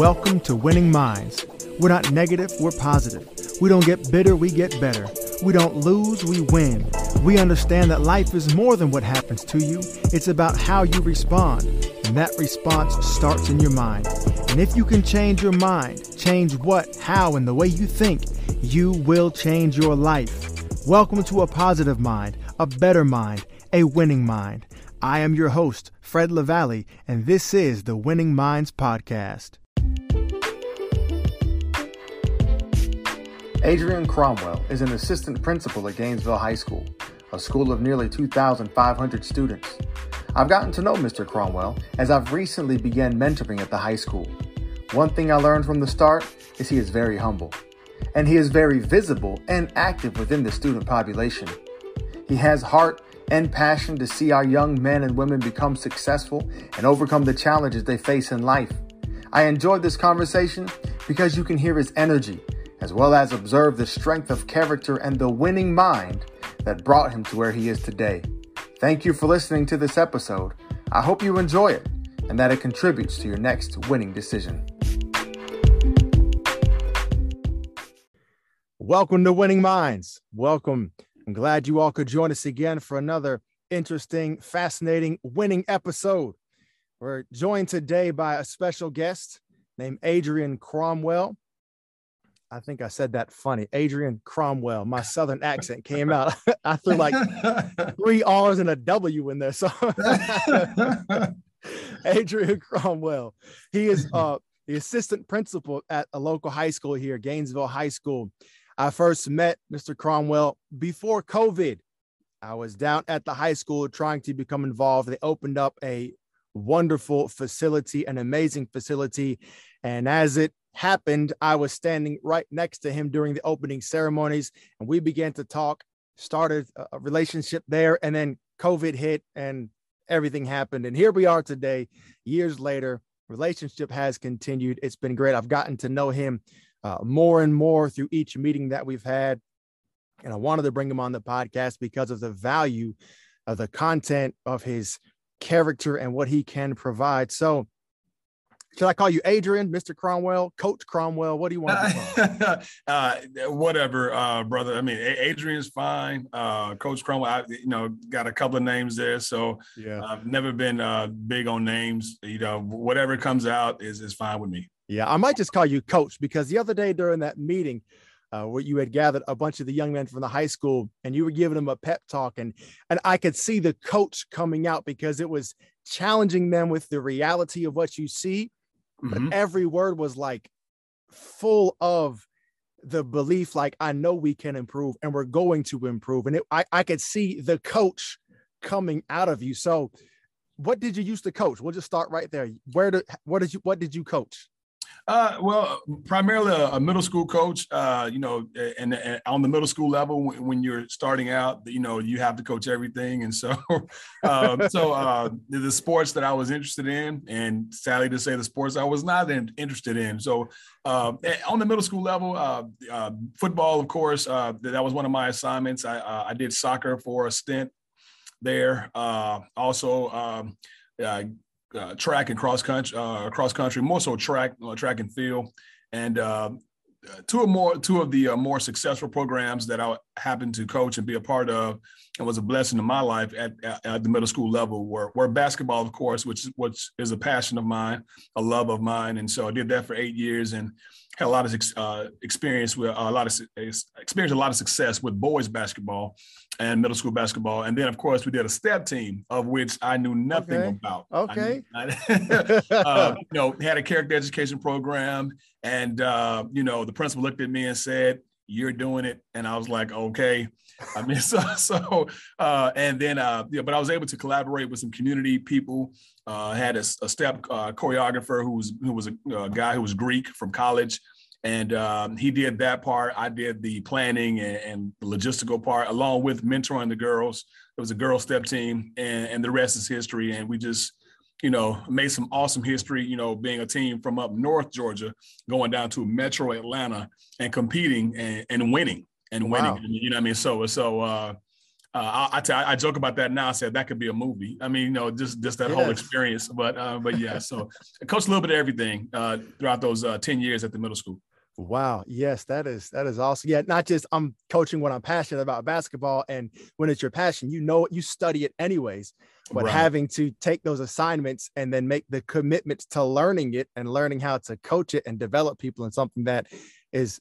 Welcome to Winning Minds. We're not negative, we're positive. We don't get bitter, we get better. We don't lose, we win. We understand that life is more than what happens to you, it's about how you respond. And that response starts in your mind. And if you can change your mind, change what, how, and the way you think, you will change your life. Welcome to a positive mind, a better mind, a winning mind. I am your host, Fred LaValle, and this is the Winning Minds Podcast. Adrian Cromwell is an assistant principal at Gainesville High School, a school of nearly 2,500 students. I've gotten to know Mr. Cromwell as I've recently began mentoring at the high school. One thing I learned from the start is he is very humble, and he is very visible and active within the student population. He has heart and passion to see our young men and women become successful and overcome the challenges they face in life. I enjoyed this conversation because you can hear his energy, as well as observe the strength of character and the winning mind that brought him to where he is today. Thank you for listening to this episode. I hope you enjoy it and that it contributes to your next winning decision. Welcome to Winning Minds. Welcome I'm glad you all could join us again for another interesting, fascinating, winning episode. We're joined today by a special guest named Adrian Cromwell. I think I said that funny. Adrian Cromwell. My southern accent came out. I threw like three R's and a W in there. So Adrian Cromwell. He is uh, the assistant principal at a local high school here, Gainesville High School. I first met Mr. Cromwell before COVID. I was down at the high school trying to become involved. They opened up a wonderful facility, an amazing facility. And as it happened, I was standing right next to him during the opening ceremonies, and we began to talk, started a relationship there, and then COVID hit and everything happened. And here we are today, years later. Relationship has continued. It's been great. I've gotten to know him uh, more and more through each meeting that we've had. And I wanted to bring him on the podcast because of the value of the content of his character and what he can provide. So, should I call you Adrian, Mr. Cromwell, Coach Cromwell? What do you want? uh, whatever, uh, brother. I mean, Adrian's fine. Uh, Coach Cromwell, I, you know, got a couple of names there, so yeah, I've never been uh, big on names. You know, whatever comes out is is fine with me. Yeah, I might just call you coach because the other day during that meeting uh, where you had gathered a bunch of the young men from the high school and you were giving them a pep talk and and I could see the coach coming out because it was challenging them with the reality of what you see, mm-hmm. but every word was like full of the belief like I know we can improve and we're going to improve and it, I I could see the coach coming out of you. So what did you used to coach? We'll just start right there. Where did what did you what did you coach? Uh, well, primarily a, middle school coach. Uh, you know, and, and, on the middle school level, when, when, you're starting out, you know, you have to coach everything, and so, um, so uh, the sports that I was interested in, and sadly to say, the sports I was not in, interested in. So, uh, on the middle school level, uh, uh, football, of course, that was one of my assignments. I, I did soccer for a stint there. also. Um, uh, track and cross country, uh, cross country, more so track, uh, track and field, and uh, two of more two of the uh, more successful programs that I happened to coach and be a part of, and was a blessing in my life at, at, at, the middle school level were, were basketball, of course, which which is a passion of mine, a love of mine, and so I did that for eight years and had a lot of uh, experience with a lot of experience, a lot of success with boys basketball and middle school basketball, and then of course we did a step team of which I knew nothing okay. about. Okay, I, I, uh, you know, had a character education program, and uh, you know, the principal looked at me and said, "You're doing it," and I was like, "Okay." I mean, so, so uh, and then, uh, yeah, but I was able to collaborate with some community people. Uh, had a, a step uh, choreographer who was who was a, a, guy who was Greek from college, and um, he did that part. I did the planning and, and, the logistical part, along with mentoring the girls. It was a girl step team, and, and the rest is history. And we just you know, made some awesome history, you know, being a team from up north Georgia, going down to metro Atlanta and competing and, and winning and winning. Wow. You know what I mean? So, so, uh, uh, I, I, t- I joke about that now. I said that could be a movie. I mean, you know, just just that yes. whole experience. But uh, but yeah, so I coached a little bit of everything uh, throughout those uh, ten years at the middle school. Wow. Yes, that is that is awesome. Yeah, not just I'm coaching what I'm passionate about basketball, and when it's your passion, you know you study it anyways. But right. having to take those assignments and then make the commitment to learning it and learning how to coach it and develop people in something that is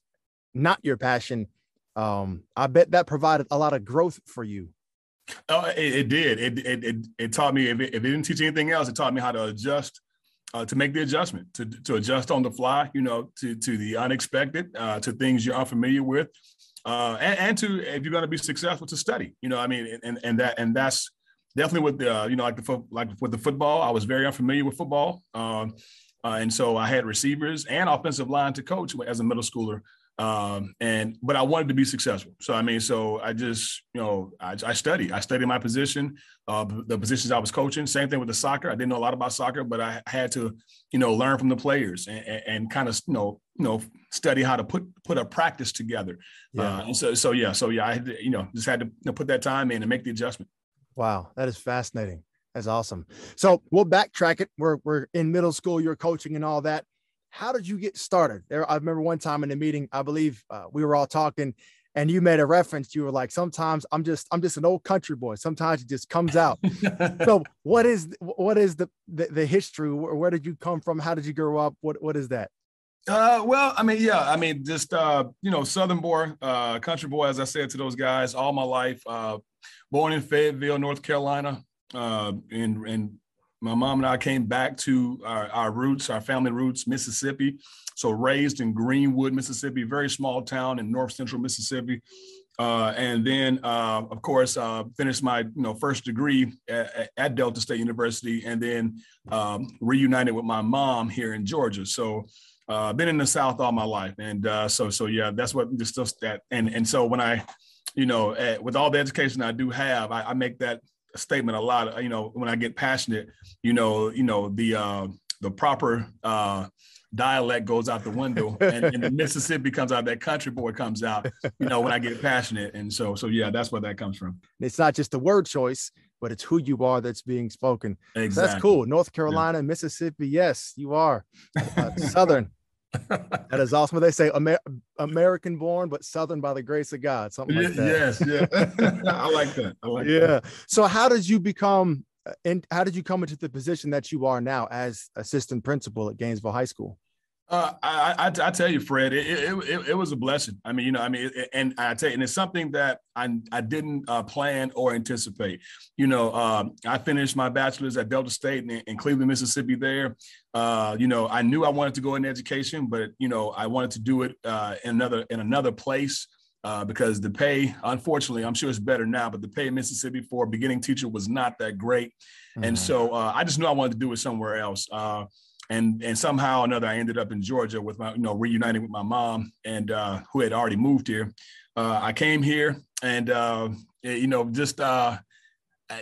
not your passion um, I bet that provided a lot of growth for you. Oh, it, it did. It, it, it it taught me if it, if it didn't teach anything else, it taught me how to adjust, uh, to make the adjustment, to to adjust on the fly. You know, to to the unexpected, uh, to things you're unfamiliar with, uh, and, and to if you're going to be successful, to study. You know, I mean, and and that and that's definitely with the uh, you know like the like with the football. I was very unfamiliar with football, um, uh, and so I had receivers and offensive line to coach as a middle schooler. Um, and but I wanted to be successful. So I mean, so I just you know I, I studied. I studied my position, uh, the positions I was coaching. Same thing with the soccer. I didn't know a lot about soccer, but I had to you know learn from the players and, and, and kind of you know you know study how to put put a practice together. Yeah. Uh, and so so yeah so yeah I had to, you know just had to you know, put that time in and make the adjustment. Wow, that is fascinating. That's awesome. So we'll backtrack it. We're we're in middle school. You're coaching and all that how did you get started? There i remember one time in the meeting i believe uh, we were all talking and you made a reference. You were like sometimes i'm just i'm just an old country boy. Sometimes it just comes out. So what is what is the, the, the history? Where, where, did you come from? How did you grow up? What what is that? Uh, well, I mean, yeah, I mean, just uh, you know, Southern boy, uh, country boy, as I said to those guys, all my life. Uh, born in Fayetteville, North Carolina, uh, and in my mom and I came back to our, our, roots, our family roots, Mississippi. So raised in Greenwood, Mississippi, very small town in North Central Mississippi. Uh, and then, uh, of course, uh, finished my you know first degree at, at Delta State University, and then um, reunited with my mom here in Georgia. So, uh, been in the South all my life, and uh, so so yeah, that's what just, just that. And and so when I, you know, with all the education I do have, I, I make that statement a lot. You know, when I get passionate, you know, you know the uh, the proper uh, dialect goes out the window, and, and the Mississippi comes out. That country boy comes out. You know, when I get passionate, and so so yeah, that's where that comes from. It's not just the word choice, but it's who you are that's being spoken. Exactly. So that's cool. North Carolina, yeah. Mississippi, yes, you are uh, Southern that is awesome. They say Amer- American born, but Southern by the grace of God, something like that. Yes, yeah. I like that. I like yeah. That. So how did you become uh, and how did you come into the position that you are now as assistant principal at Gainesville High School? Uh, I, I, I, tell you, Fred, it, it, it, it, was a blessing. I mean, you know, I mean, and I tell you, and it's something that I, I didn't uh, plan or anticipate. You know, um, I finished my bachelor's at Delta State in, in Cleveland, Mississippi. There, uh, you know, I knew I wanted to go in education, but you know, I wanted to do it uh, in another in another place. Uh, because the pay, unfortunately, I'm sure it's better now, but the pay in Mississippi for a beginning teacher was not that great. Mm-hmm. And so uh, I just knew I wanted to do it somewhere else and and somehow or another I ended up in Georgia with my you know reuniting with my mom and uh, who had already moved here. Uh, I came here and uh, you know just uh,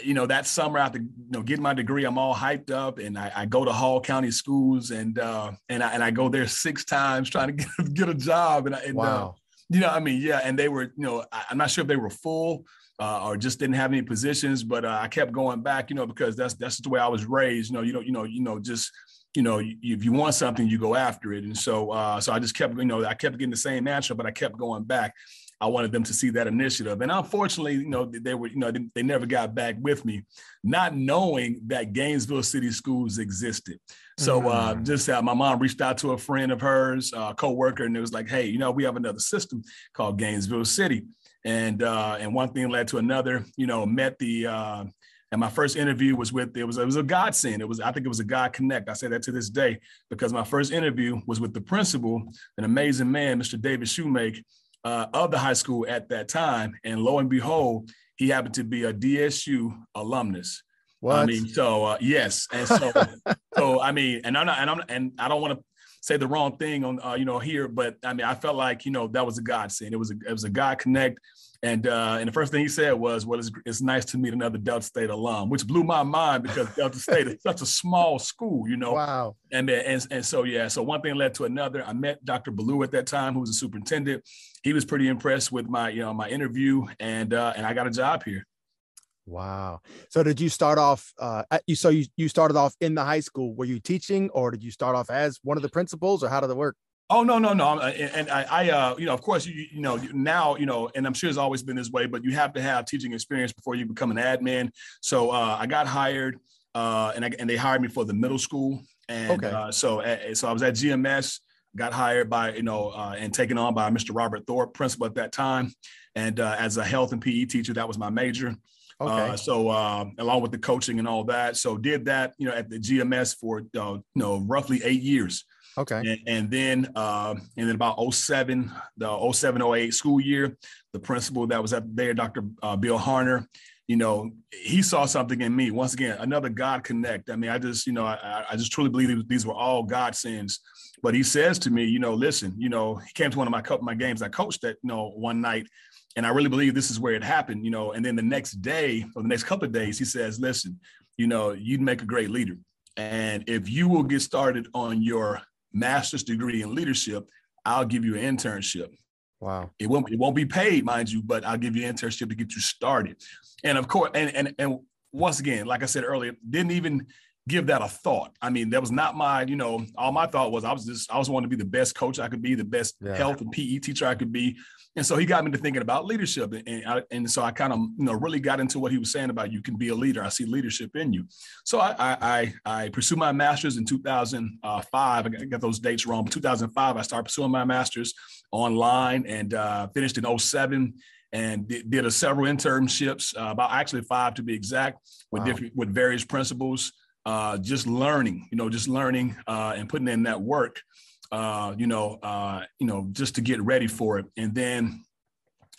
you know that summer after you know getting my degree, I'm all hyped up and I, I go to Hall County schools and uh, and I, and I go there six times trying to get, get a job and, and uh, wow. you know I mean yeah and they were you know I, am not sure if they were full. or just didn't have any positions, but I kept going back, you know, because that's that's the way I was raised. You know, you know, you know, you know, just you know, if you want something, you go after it. And so, uh, so I just kept, you know, I kept getting the same answer, but I kept going back. I wanted them to see that initiative. And unfortunately, you know, they were, you know, they, they never got back with me, not knowing that Gainesville City Schools existed. So uh, mm. just uh, my mom reached out to a friend of hers, a co-worker, and it was like, hey, you know, we have another system called Gainesville City. And uh, and one thing led to another, you know, met the uh, and my first interview was with it was it was a godsend. It was I think it was a God connect. I say that to this day because my first interview was with the principal, an amazing man, Mr. David Shoemake, uh, of the high school at that time. And lo and behold, he happened to be a DSU alumnus. What? I mean, so uh, yes, and so so I mean, and I'm not, and I'm and I don't want to say the wrong thing on uh, you know here, but I mean, I felt like you know that was a godsend. It was a it was a God connect. And uh, and the first thing he said was, "Well, it's, it's nice to meet another Delta State alum," which blew my mind because Delta State is such a small school, you know. Wow. And and and so yeah, so one thing led to another. I met Dr. Ballou at that time, who was a superintendent. He was pretty impressed with my you know my interview, and uh, and I got a job here. Wow. So did you start off? Uh, you so you you started off in the high school. Were you teaching, or did you start off as one of the principals, or how did it work? Oh no no no! And I, I uh, you know, of course, you you know, now you know, and I'm sure it's always been this way, but you have to have teaching experience before you become an admin. So uh, I got hired, uh, and I, and they hired me for the middle school, and okay. uh, so uh, so I was at GMS, got hired by you know, uh, and taken on by Mr. Robert Thorpe, principal at that time, and uh, as a health and PE teacher, that was my major. Okay. Uh, so uh, along with the coaching and all that, so did that, you know, at the GMS for uh, you know roughly eight years. Okay. And, and then uh, and then about 07, the 07, 08 school year, the principal that was up there, Dr. Uh, Bill Harner, you know, he saw something in me. Once again, another God connect. I mean, I just, you know, I, I just truly believe these were all God sins. But he says to me, you know, listen, you know, he came to one of my my games. I coached that, you know, one night, and I really believe this is where it happened, you know. And then the next day or the next couple of days, he says, listen, you know, you'd make a great leader. And if you will get started on your master's degree in leadership, I'll give you an internship. Wow. It won't it won't be paid, mind you, but I'll give you an internship to get you started. And of course, and and and once again, like I said earlier, didn't even give that a thought. I mean, that was not my, you know, all my thought was I was just I was wanting to be the best coach I could be, the best yeah. health and PE teacher I could be. And so he got me to thinking about leadership. And, I, and so I kind of, you know, really got into what he was saying about you can be a leader. I see leadership in you. So I, I, I pursued my master's in 2005. I got those dates wrong. But 2005, I started pursuing my master's online and uh, finished in 07 and did, did a several internships, uh, about actually five to be exact, with wow. different with various principals. Uh, just learning, you know, just learning uh, and putting in that work uh, you know, uh, you know, just to get ready for it. And then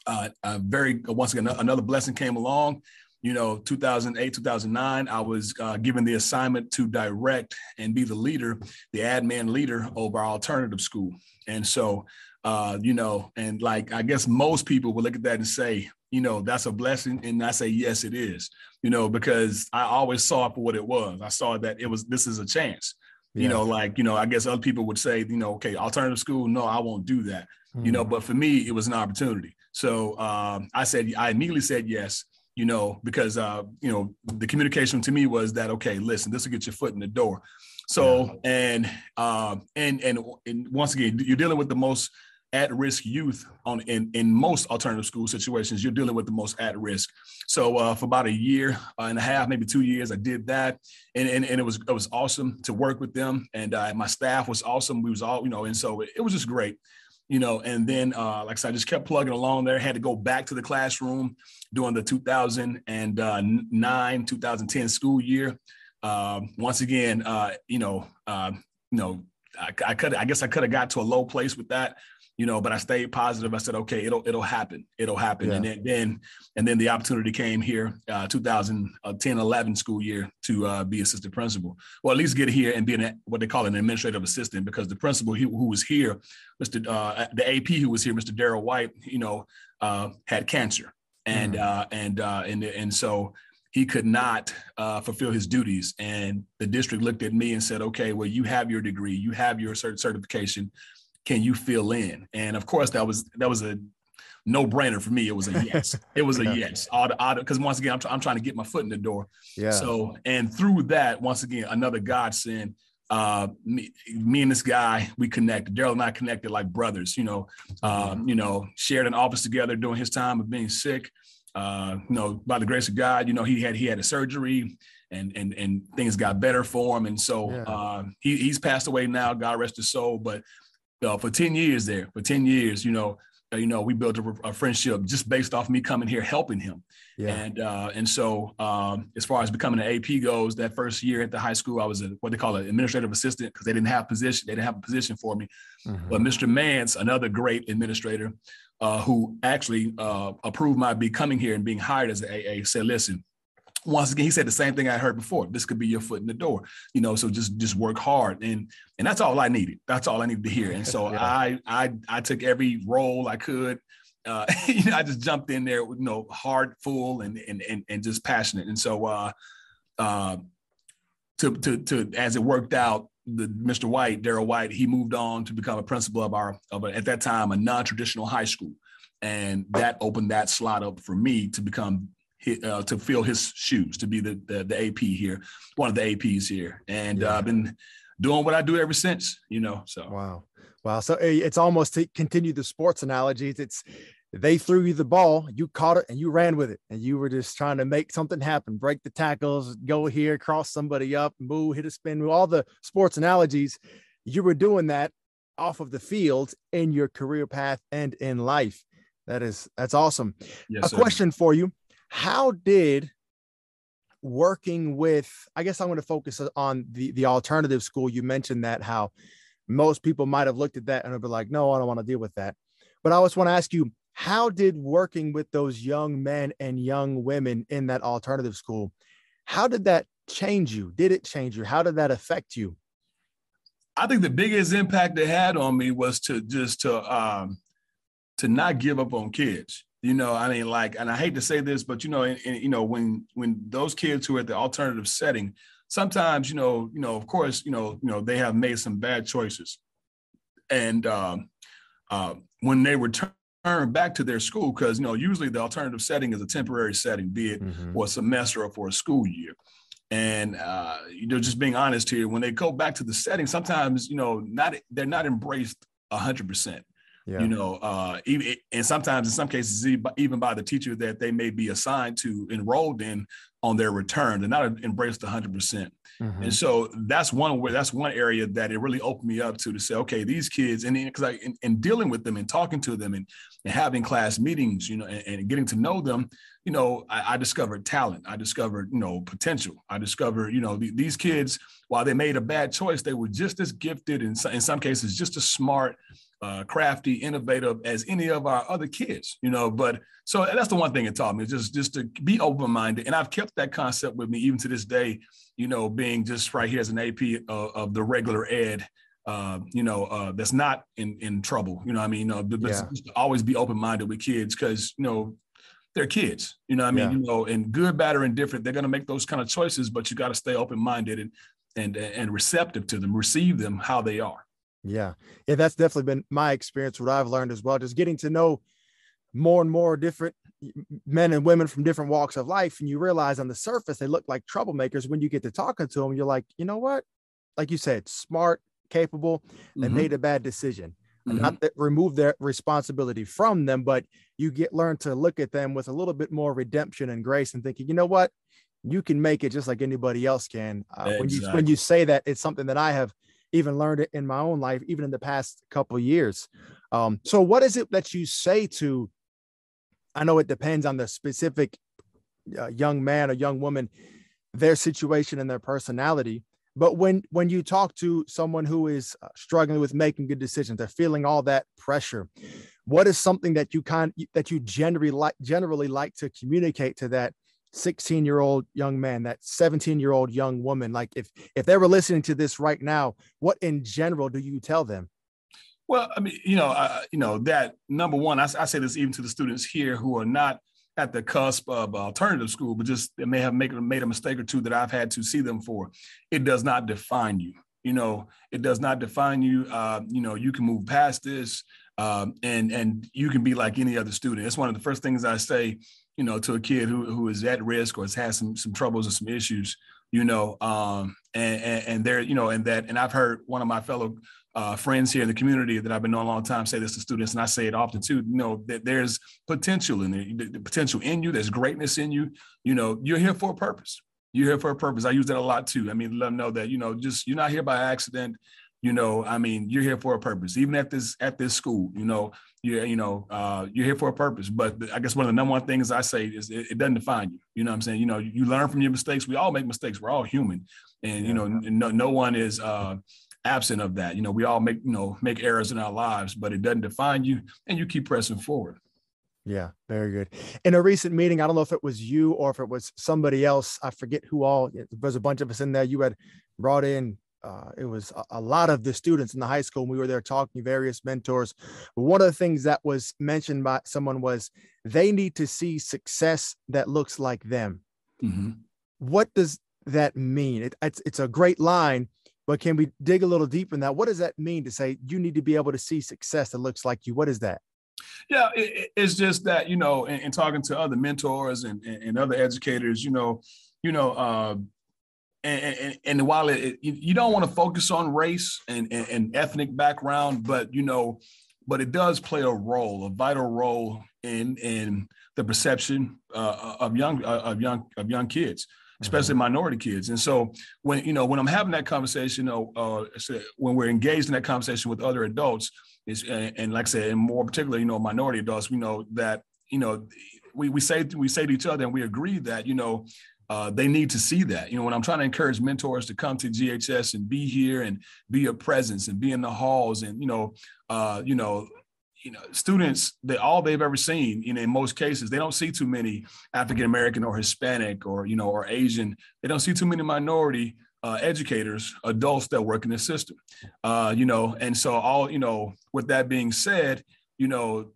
uh, very once again another blessing came along. You know, 2008, 2009, I was uh, given the assignment to direct and be the leader, the admin leader over our alternative school. And so, uh, you know, and like I guess most people will look at that and say, you know, that's a blessing. And I say, yes, it is, you know, because I always saw it for what it was. I saw that it was, this is a chance. Yeah. You know, like, you know, I guess other people would say, you know, okay, alternative school, no, I won't do that. Mm. You know, mm. but for me, it was an opportunity. So um, I said, I immediately said yes, you know, because, uh, you know, the communication to me was that, okay, listen, this will get your foot in the door. So, yeah. and, uh, and, and, and once again, you're dealing with the most at-risk youth on in, in most alternative school situations you're dealing with the most at risk so uh, for about a year uh, and a half maybe two years i did that. And, and, and it was it was awesome to work with them. And uh, my staff was awesome. We was all you know and so it, it was just great you know. And then uh, like i said i just kept plugging along there. Had to go back to the classroom during the 2009 2010 school year. Um, once again uh, you know uh, you know I, I could I guess I could have got to a low place with that you know, but I stayed positive. I said, okay, it'll it'll happen. It'll happen. Yeah. And then, then and then the opportunity came here, uh, 2010, 11 school year to uh, be assistant principal. Well, at least get here and be an, what they call an administrative assistant because the principal who, who was here, Mr. Uh, the AP who was here, Mr. Daryl White, you know, uh, had cancer, and mm. uh, and uh, and and so he could not uh, fulfill his duties. And the district looked at me and said, okay, well, you have your degree, you have your cert- certification can you fill in? And of course, that was that was a no brainer for me. It was a yes. It was a yeah. yes. Because once again, I'm, I'm trying to get my foot in the door. Yeah. So, and through that, once again, another godsend. Uh, me, me and this guy, we connected. Daryl and I connected like brothers. You know, um, you know, shared an office together during his time of being sick. Uh, you know, by the grace of God, you know, he had he had a surgery and and and things got better for him. And so yeah. uh, he, he's passed away now. God rest his soul. But uh, for 10 years there, for 10 years, you know, uh, you know, we built a, a, friendship just based off me coming here helping him. Yeah. And uh, and so um, as far as becoming an AP goes, that first year at the high school, I was a, what they call an administrative assistant because they didn't have position, they didn't have a position for me. Mm-hmm. But Mr. Mance, another great administrator, uh, who actually uh, approved my becoming here and being hired as an AA, said, "Listen, once again, he said the same thing I heard before. This could be your foot in the door, you know. So just just work hard, and and that's all I needed. That's all I needed to hear. And so yeah. I I I took every role I could. Uh, you know, I just jumped in there you know hard, full and and and, and just passionate. And so uh, uh, to to to as it worked out, the Mr. White, Daryl White, he moved on to become a principal of our of a, at that time a non traditional high school, and that opened that slot up for me to become uh, to fill his shoes to be the, the, the AP here, one of the APs here, and yeah. uh, I've been doing what I do ever since. You know, so wow, wow. So it's almost to continue the sports analogies. It's they threw you the ball, you caught it, and you ran with it, and you were just trying to make something happen, break the tackles, go here, cross somebody up, move, hit a spin, all the sports analogies. You were doing that off of the field in your career path and in life. That is that's awesome. Yes, a sir. question for you. How did working with I guess I'm going to focus on the the alternative school. You mentioned that how most people might have looked at that and be like, no, I don't want to deal with that. But I always want to ask you, how did working with those young men and young women in that alternative school, how did that change you? Did it change you? How did that affect you? I think the biggest impact it had on me was to just to um, to not give up on kids. You know, I mean, like, and I hate to say this, but you know, and, and, you know, when when those kids who are at the alternative setting, sometimes, you know, you know, of course, you know, you know, they have made some bad choices, and um, uh, when they return back to their school, because you know, usually the alternative setting is a temporary setting, be it mm-hmm. for a semester or for a school year. And uh, you know, just being honest here, when they go back to the setting, sometimes you know, not they're not embraced hundred percent. Yeah. You know, uh, even and sometimes in some cases even by the teacher that they may be assigned to enrolled in on their return, they're not embraced 100. percent mm-hmm. And so that's one where that's one area that it really opened me up to to say, okay, these kids, and because I in, in, dealing with them and talking to them and, and having class meetings, you know, and, and getting to know them, you know, I, I, discovered talent. I discovered, you know, potential. I discovered, you know, these kids, while they made a bad choice, they were just as gifted and in some cases just as smart, uh, crafty, innovative as any of our other kids, you know. But so that's the one thing it taught me, just just to be open minded, and I've kept that concept with me even to this day. You know, being just right here as an AP of, of the regular ed. Uh, you know, uh, that's not in in trouble. You know, I mean, know, but yeah. always be open minded with kids because you know they're kids. You know, I mean, yeah. you know, and good, bad, or indifferent, they're going to make those kind of choices, but you got to stay open minded and and and receptive to them, receive them how they are. Yeah, yeah, that's definitely been my experience. What I've learned as well, just getting to know more and more different men and women from different walks of life, and you realize on the surface they look like troublemakers. When you get to talking to them, you're like, you know what? Like you said, smart, capable, they mm-hmm. made a bad decision mm-hmm. not that remove their responsibility from them, but you get learn to look at them with a little bit more redemption and grace and thinking, you know what, you can make it just like anybody else can. Uh, exactly. When you when you say that, it's something that I have even learned it in my own life, even in the past couple years. Um, so, what is it that you say to? I know it depends on the specific uh, young man or young woman, their situation and their personality. But when when you talk to someone who is uh, struggling with making good decisions, they're feeling all that pressure. What is something that you kind that you generally like generally like to communicate to that 16 year old young man, that 17 year old young woman? Like if if they were listening to this right now, what in general do you tell them? Well, I mean, you know, uh, you know that number one. I, I say this even to the students here who are not at the cusp of alternative school, but just they may have make, made a mistake or two that I've had to see them for. It does not define you. You know, it does not define you. Uh, you know, you can move past this, um, and and you can be like any other student. It's one of the first things I say, you know, to a kid who who is at risk or has had some some troubles or some issues. You know, um, and, and and there, you know, and that, and I've heard one of my fellow uh, friends here in the community that I've been knowing a long time say this to students, and I say it often too. You know that there's potential in there, the potential in you. There's greatness in you. You know, you're here for a purpose. You're here for a purpose. I use that a lot too. I mean, let them know that you know, just you're not here by accident. You know, I mean, you're here for a purpose. Even at this at this school, you know, you you know, uh, you're here for a purpose. But I guess one of the number one things I say is it, it doesn't define you. You know, what I'm saying, you know, you learn from your mistakes. We all make mistakes. We're all human, and you know, no no one is. Uh, absent of that. You know, we all make, you know, make errors in our lives, but it doesn't define you and you keep pressing forward. Yeah, very good. In a recent meeting, I don't know if it was you or if it was somebody else. I forget who all. There's a bunch of us in there. You had brought in. Uh, it was a, a, lot of the students in the high school. we were there talking various mentors. But one of the things that was mentioned by someone was they need to see success that looks like them. Mm-hmm. What does that mean? It, it's it's a great line, but can we dig a little deeper in that? What does that mean to say you need to be able to see success that looks like you? What is that? Yeah, it, it's just that you know, in, in talking to other mentors and, and, and, other educators, you know, you know, uh, and, and, and, while it, you don't want to focus on race and, and, ethnic background, but you know, but it does play a role, a vital role in in the perception uh, of young uh, of young of young kids especially mm-hmm. minority kids. And so when you know when I'm having that conversation, uh, when we're engaged in that conversation with other adults, is and, and like I said, and more particularly, you know, minority adults, we know that you know we we say we say to each other and we agree that you know uh, they need to see that. You know, when I'm trying to encourage mentors to come to GHS and be here and be a presence and be in the halls and you know, uh, you know, you know, students that all they've ever seen, you know, in most cases, they don't see too many African American or Hispanic or you know or Asian. They don't see too many minority uh, educators, adults that work in the system. Uh, you know, and so all you know. With that being said, you know,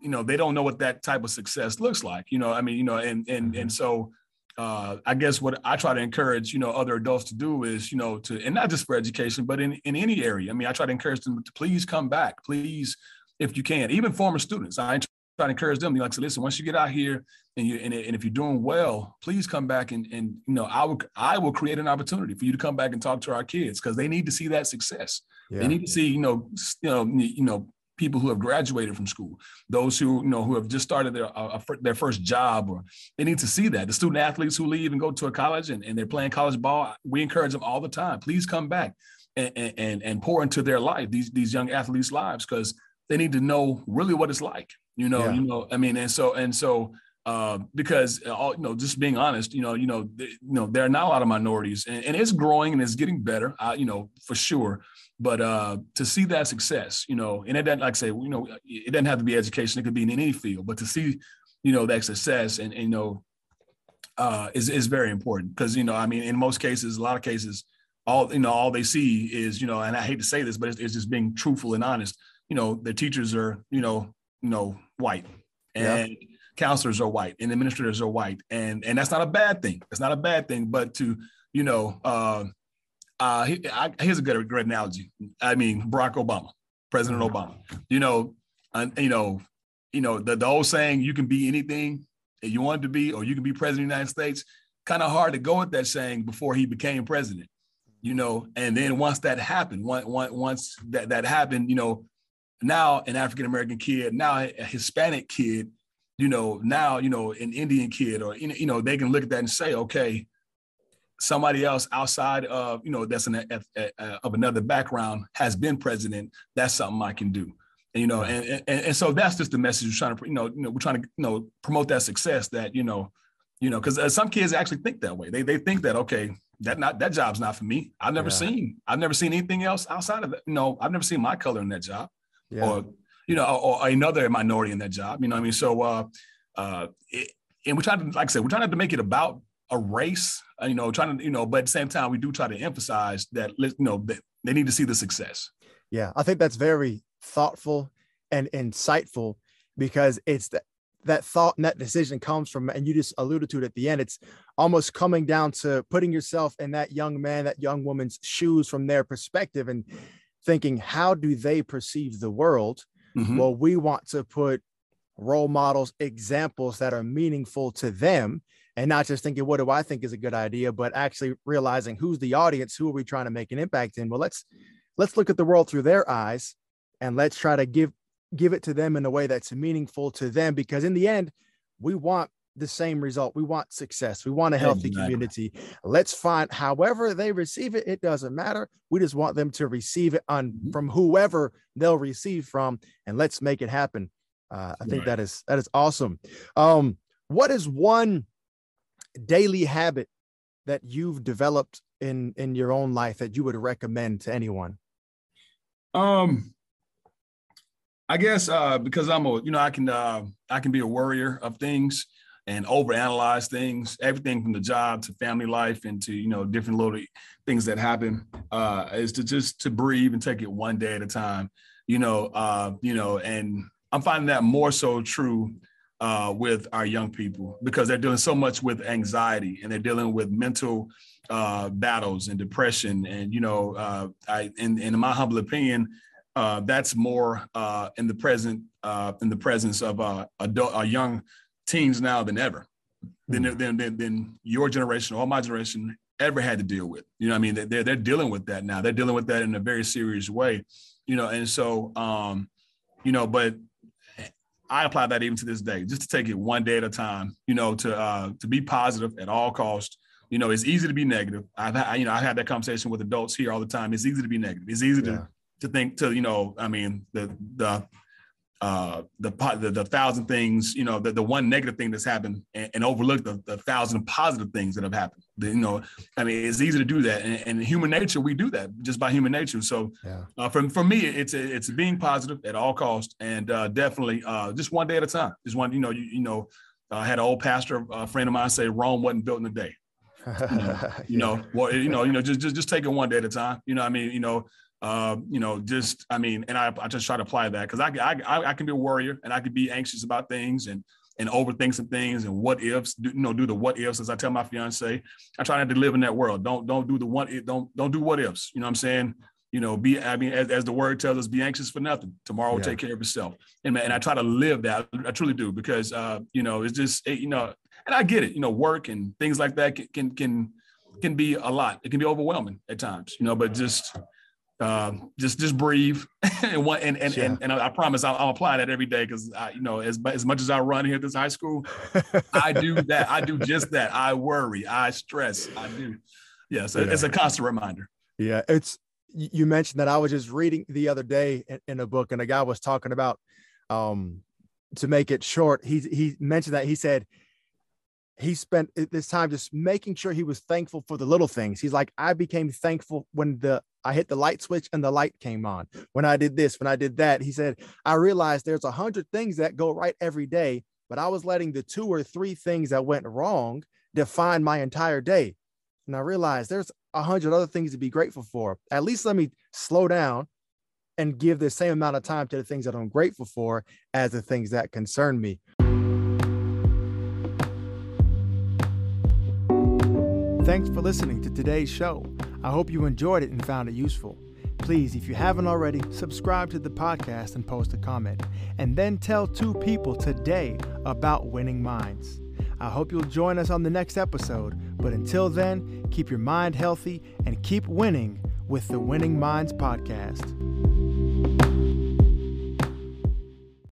you know they don't know what that type of success looks like. You know, I mean, you know, and and and so. Uh, I guess what I try to encourage, you know, other adults to do is, you know, to and not just for education, but in, in any area. I mean, I try to encourage them to please come back, please if you can. Even former students, I try to encourage them. You like, so listen, once you get out here and you and, and if you're doing well, please come back and and you know I will I will create an opportunity for you to come back and talk to our kids because they need to see that success. Yeah. They need to see you know you know you know people who have graduated from school, those who you know who have just started their uh, their first job, or they need to see that. The student athletes who leave and go to a college and, and they're playing college ball, we encourage them all the time. Please come back and and, and pour into their life these these young athletes' lives because they need to know really what it's like. You know, yeah. you know, I mean, and so and so uh, because uh, all you know, just being honest, you know, you know, you know, there are not a lot of minorities, and, and it's growing and it's getting better, uh, you know, for sure. But uh, to see that success, you know, and it doesn't like I say, you know, it doesn't have to be education; it could be in any field. But to see, you know, that success and, and you know, uh, is is very important because you know, I mean, in most cases, a lot of cases, all you know, all they see is you know, and I hate to say this, but it's, it's just being truthful and honest you know, their teachers are, you know, you know, white and yeah. counselors are white and administrators are white. And and that's not a bad thing. It's not a bad thing, but to, you know, uh, uh, I, here's a good, great analogy. I mean, Barack Obama, President mm-hmm. Obama. You know, uh, you know, you know the, the old saying, "You can be anything that you want to be, or you can be president of the United States." Kind of hard to go with that saying before he became president. You know, and then once that happened, once once that that happened, you know, now an African American kid, now a Hispanic kid, you know, now, you know, an Indian kid, or, you know, they can look at that and say, okay, somebody else outside of, you know, that's an, a, a, a, of another background has been president. That's something I can do. And, you know, and, and, and so that's just the message we're trying to, you know, you know, we're trying to, you know, promote that success that, you know, you know, because uh, some kids actually think that way. They, they think that, okay, that not that job's not for me. I've never yeah. seen I've never seen anything else outside of it. You know, I've never seen my color in that job yeah. or you know, or, or, another minority in that job. You know, what I mean, so uh, uh, it, and we're trying to, like I said, we're trying to make it about a race. Uh, you know, trying to, you know, but at the same time, we do try to emphasize that, you know, that they need to see the success. Yeah, I think that's very thoughtful and insightful because it's that that thought and that decision comes from, and you just alluded to it at the end. It's almost coming down to putting yourself in that young man, that young woman's shoes from their perspective, and thinking, how do they perceive the world? Mm-hmm. Well, we want to put role models, examples that are meaningful to them, and not just thinking, what do I think is a good idea, but actually realizing who's the audience, who are we trying to make an impact in? Well, let's let's look at the world through their eyes and let's try to give give it to them in a way that's meaningful to them because in the end we want the same result. We want success. We want a healthy exactly. community. Let's find however they receive it, it doesn't matter. We just want them to receive it on mm-hmm. from whoever they'll receive from, and let's make it happen. Uh, I think right. that is that is awesome. Um, what is one daily habit that you've developed in in your own life that you would recommend to anyone? Um, I guess uh, because I'm a you know I can uh, I can be a worrier of things and overanalyze things, everything from the job to family life and to, you know, different little things that happen, uh, is to just to breathe and take it one day at a time, you know, uh, you know, and I'm finding that more so true uh, with our young people because they're dealing so much with anxiety and they're dealing with mental uh, battles and depression. And, you know, uh, I, in, in my humble opinion, uh, that's more uh, in the present uh, in the presence of uh, adult uh, young teens now than ever, than, mm. than, than than your generation or my generation ever had to deal with. You know, I mean, they're they're dealing with that now. They're dealing with that in a very serious way. You know, and so um, you know, but I apply that even to this day, just to take it one day at a time. You know, to uh, to be positive at all costs. You know, it's easy to be negative. I've had, you know, I had that conversation with adults here all the time. It's easy to be negative. It's easy yeah. to to think to you know i mean the the uh the the, the thousand things you know the, the one negative thing that's happened and, and overlook the, the thousand positive things that have happened. The, you know i mean it's easy to do that. And, and human nature we do that just by human nature. So yeah. uh, for, for me it's it's being positive at all costs and uh, definitely uh, just one day at a time. Just one you know you, you know i had an old pastor a friend of mine say rome wasn't built in a day. You know, you know well you know you know just, just just take it one day at a time. You know i mean? You know uh, you know, just I mean, and I, I just try to apply that because I, I I can be a warrior and I can be anxious about things and and overthink some things and what ifs, do, you know, do the what ifs. As I tell my fiance, I try not to live in that world. Don't don't do the what don't don't do what ifs. You know what I'm saying? You know, be I mean, as, as the word tells us, be anxious for nothing. Tomorrow will take care of itself. And and I try to live that. I truly do because uh, you know, it's just it, you know, and I get it. You know, work and things like that can can can can be a lot. It can be overwhelming at times. You know, but just um, just just breathe and what and and, and, and I promise I'll, I'll apply that every day because I you know as as much as I run here at this high school, I do that. I do just that. I worry. I stress. I do. Yeah, so yeah. it's a constant reminder. Yeah, it's you mentioned that I was just reading the other day in, in a book and a guy was talking about um to make it short. He he mentioned that he said he spent this time just making sure he was thankful for the little things. He's like, I became thankful when the I hit the light switch and the light came on. When I did this, when I did that, he said, I realized there's a hundred things that go right every day, but I was letting the two or three things that went wrong define my entire day. And I realized there's a hundred other things to be grateful for. At least let me slow down and give the same amount of time to the things that I'm grateful for as the things that concern me. Thanks for listening to today's show. I hope you enjoyed it and found it useful. Please, if you haven't already, subscribe to the podcast and post a comment. And then tell two people today about winning minds. I hope you'll join us on the next episode. But until then, keep your mind healthy and keep winning with the Winning Minds podcast.